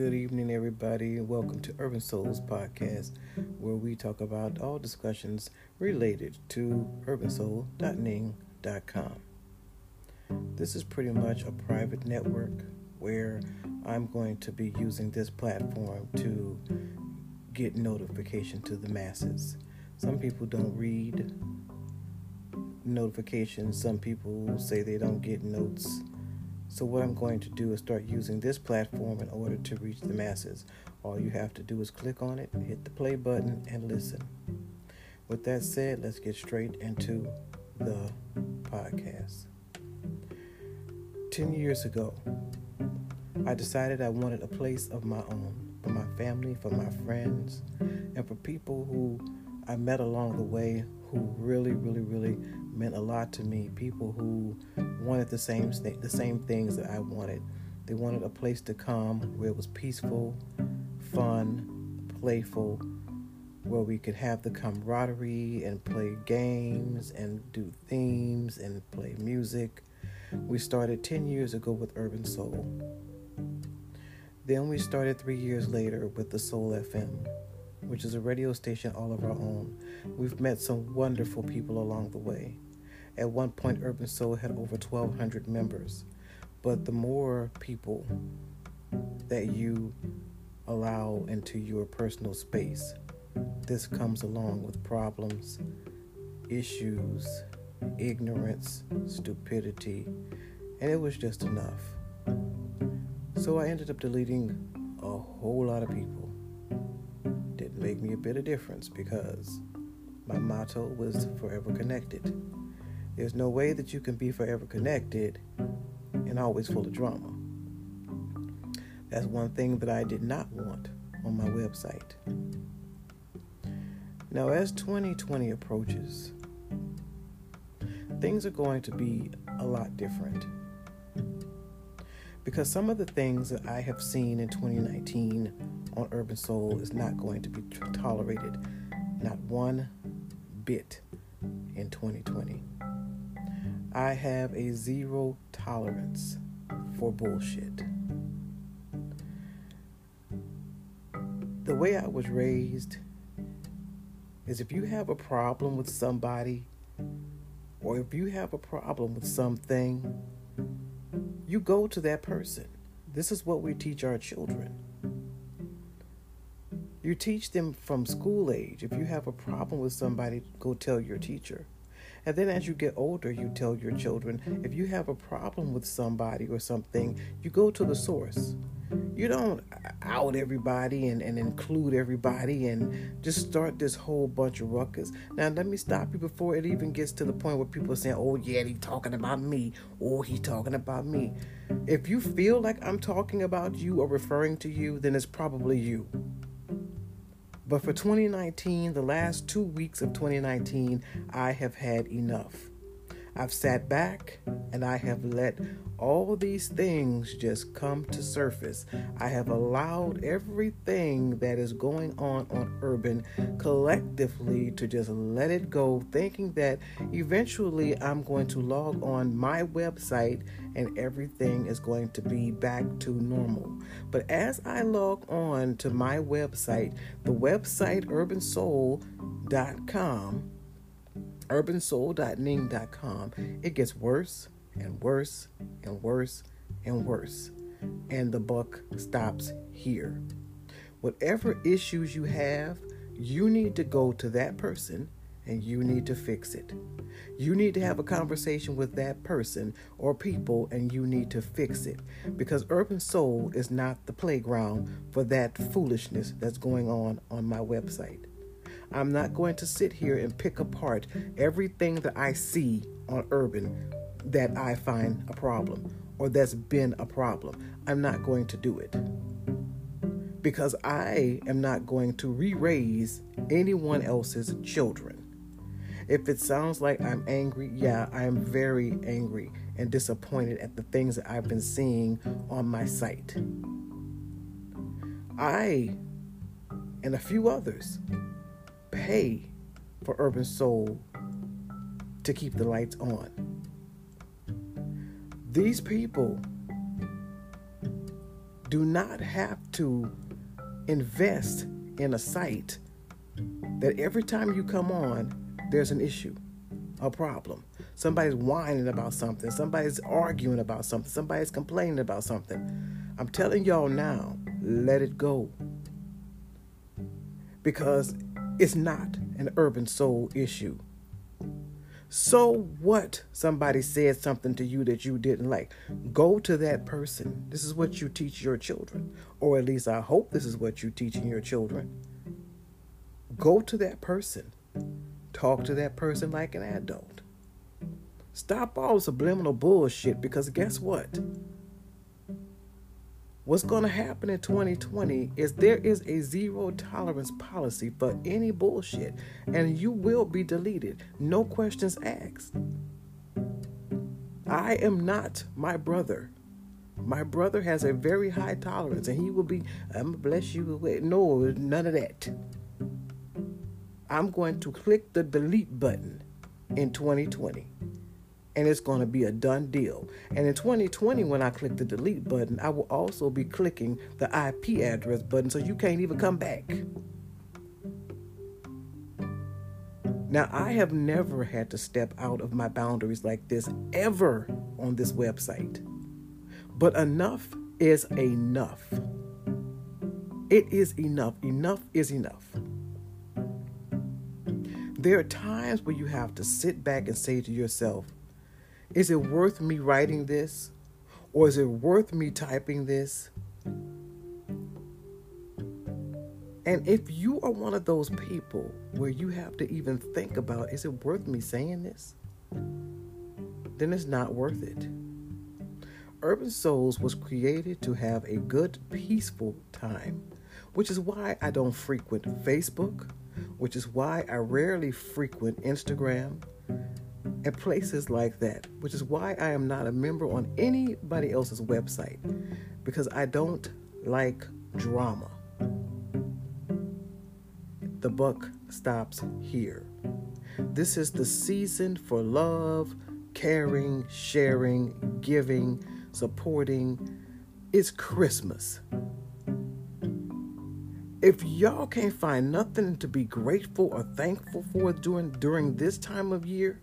Good evening, everybody. Welcome to Urban Souls Podcast, where we talk about all discussions related to urbansoul.ning.com. This is pretty much a private network where I'm going to be using this platform to get notification to the masses. Some people don't read notifications, some people say they don't get notes so, what I'm going to do is start using this platform in order to reach the masses. All you have to do is click on it, hit the play button, and listen. With that said, let's get straight into the podcast. 10 years ago, I decided I wanted a place of my own for my family, for my friends, and for people who I met along the way who really, really, really meant a lot to me. People who wanted the same the same things that I wanted. They wanted a place to come where it was peaceful, fun, playful, where we could have the camaraderie and play games and do themes and play music. We started 10 years ago with Urban Soul. Then we started three years later with the Soul FM, which is a radio station all of our own. We've met some wonderful people along the way. At one point, Urban Soul had over 1,200 members. But the more people that you allow into your personal space, this comes along with problems, issues, ignorance, stupidity, and it was just enough. So I ended up deleting a whole lot of people. Make me a bit of difference because my motto was forever connected. There's no way that you can be forever connected and always full of drama. That's one thing that I did not want on my website. Now, as 2020 approaches, things are going to be a lot different. Because some of the things that I have seen in 2019 on Urban Soul is not going to be tolerated, not one bit in 2020. I have a zero tolerance for bullshit. The way I was raised is if you have a problem with somebody or if you have a problem with something, you go to that person. This is what we teach our children. You teach them from school age. If you have a problem with somebody, go tell your teacher. And then as you get older, you tell your children if you have a problem with somebody or something, you go to the source. You don't out everybody and, and include everybody and just start this whole bunch of ruckus. Now, let me stop you before it even gets to the point where people are saying, oh, yeah, he's talking about me, oh, or he's talking about me. If you feel like I'm talking about you or referring to you, then it's probably you. But for 2019, the last two weeks of 2019, I have had enough. I've sat back and I have let all these things just come to surface. I have allowed everything that is going on on urban collectively to just let it go, thinking that eventually I'm going to log on my website and everything is going to be back to normal. But as I log on to my website, the website urbansoul.com, urbansoul.ning.com, it gets worse and worse and worse and worse. And the buck stops here. Whatever issues you have, you need to go to that person and you need to fix it. You need to have a conversation with that person or people and you need to fix it because Urban Soul is not the playground for that foolishness that's going on on my website. I'm not going to sit here and pick apart everything that I see on Urban that I find a problem or that's been a problem. I'm not going to do it because I am not going to re raise anyone else's children. If it sounds like I'm angry, yeah, I am very angry and disappointed at the things that I've been seeing on my site. I and a few others pay for Urban Soul to keep the lights on. These people do not have to invest in a site that every time you come on, there's an issue, a problem. Somebody's whining about something, somebody's arguing about something, somebody's complaining about something. I'm telling y'all now, let it go. Because it's not an urban soul issue. So what? Somebody said something to you that you didn't like. Go to that person. This is what you teach your children, or at least I hope this is what you're teaching your children. Go to that person. Talk to that person like an adult. Stop all subliminal bullshit because guess what? What's going to happen in 2020 is there is a zero tolerance policy for any bullshit, and you will be deleted. No questions asked. I am not my brother. My brother has a very high tolerance, and he will be, I'm gonna bless you. with. No, none of that. I'm going to click the delete button in 2020 and it's going to be a done deal. And in 2020, when I click the delete button, I will also be clicking the IP address button so you can't even come back. Now, I have never had to step out of my boundaries like this ever on this website. But enough is enough. It is enough. Enough is enough. There are times where you have to sit back and say to yourself, is it worth me writing this? Or is it worth me typing this? And if you are one of those people where you have to even think about, is it worth me saying this? Then it's not worth it. Urban Souls was created to have a good, peaceful time, which is why I don't frequent Facebook, which is why I rarely frequent Instagram, at places like that, which is why I am not a member on anybody else's website because I don't like drama. The buck stops here. This is the season for love, caring, sharing, giving, supporting. It's Christmas. If y'all can't find nothing to be grateful or thankful for during during this time of year,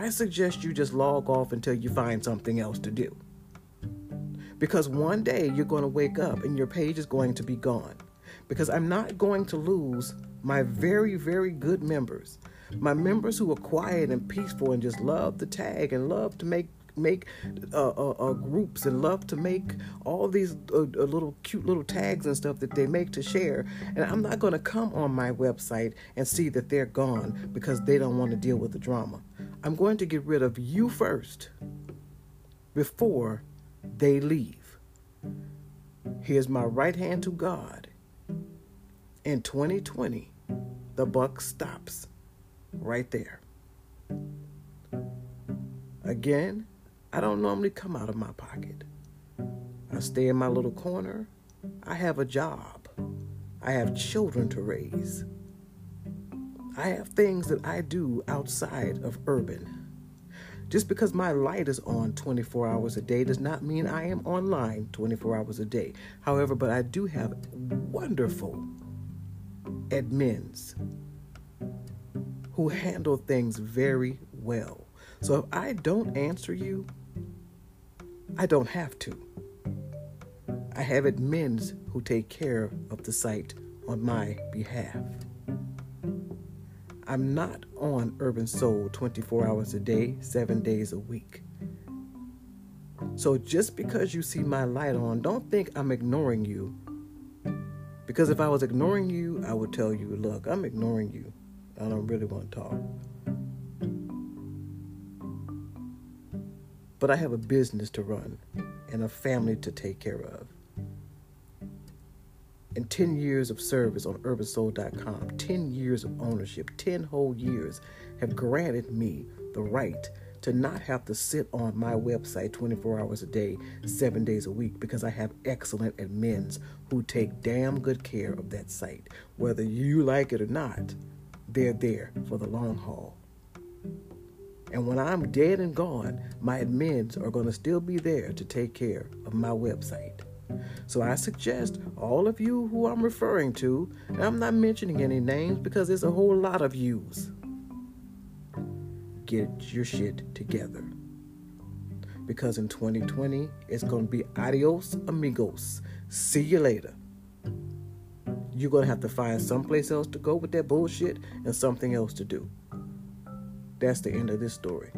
I suggest you just log off until you find something else to do. Because one day you're going to wake up and your page is going to be gone. Because I'm not going to lose my very, very good members. My members who are quiet and peaceful and just love to tag and love to make make uh, uh, uh, groups and love to make all these uh, uh, little cute little tags and stuff that they make to share. And I'm not going to come on my website and see that they're gone because they don't want to deal with the drama. I'm going to get rid of you first before they leave. Here's my right hand to God. In 2020, the buck stops right there. Again, I don't normally come out of my pocket. I stay in my little corner. I have a job. I have children to raise. I have things that I do outside of urban. Just because my light is on 24 hours a day does not mean I am online 24 hours a day. However, but I do have wonderful admins who handle things very well. So if I don't answer you, I don't have to. I have admins who take care of the site on my behalf. I'm not on Urban Soul 24 hours a day, seven days a week. So just because you see my light on, don't think I'm ignoring you. Because if I was ignoring you, I would tell you, look, I'm ignoring you. I don't really want to talk. But I have a business to run and a family to take care of. And 10 years of service on urbansoul.com, 10 years of ownership, 10 whole years have granted me the right to not have to sit on my website 24 hours a day, seven days a week, because I have excellent admins who take damn good care of that site. Whether you like it or not, they're there for the long haul. And when I'm dead and gone, my admins are going to still be there to take care of my website. So I suggest all of you who I'm referring to, and I'm not mentioning any names because there's a whole lot of yous, get your shit together. Because in 2020, it's going to be adios, amigos. See you later. You're going to have to find someplace else to go with that bullshit and something else to do. That's the end of this story.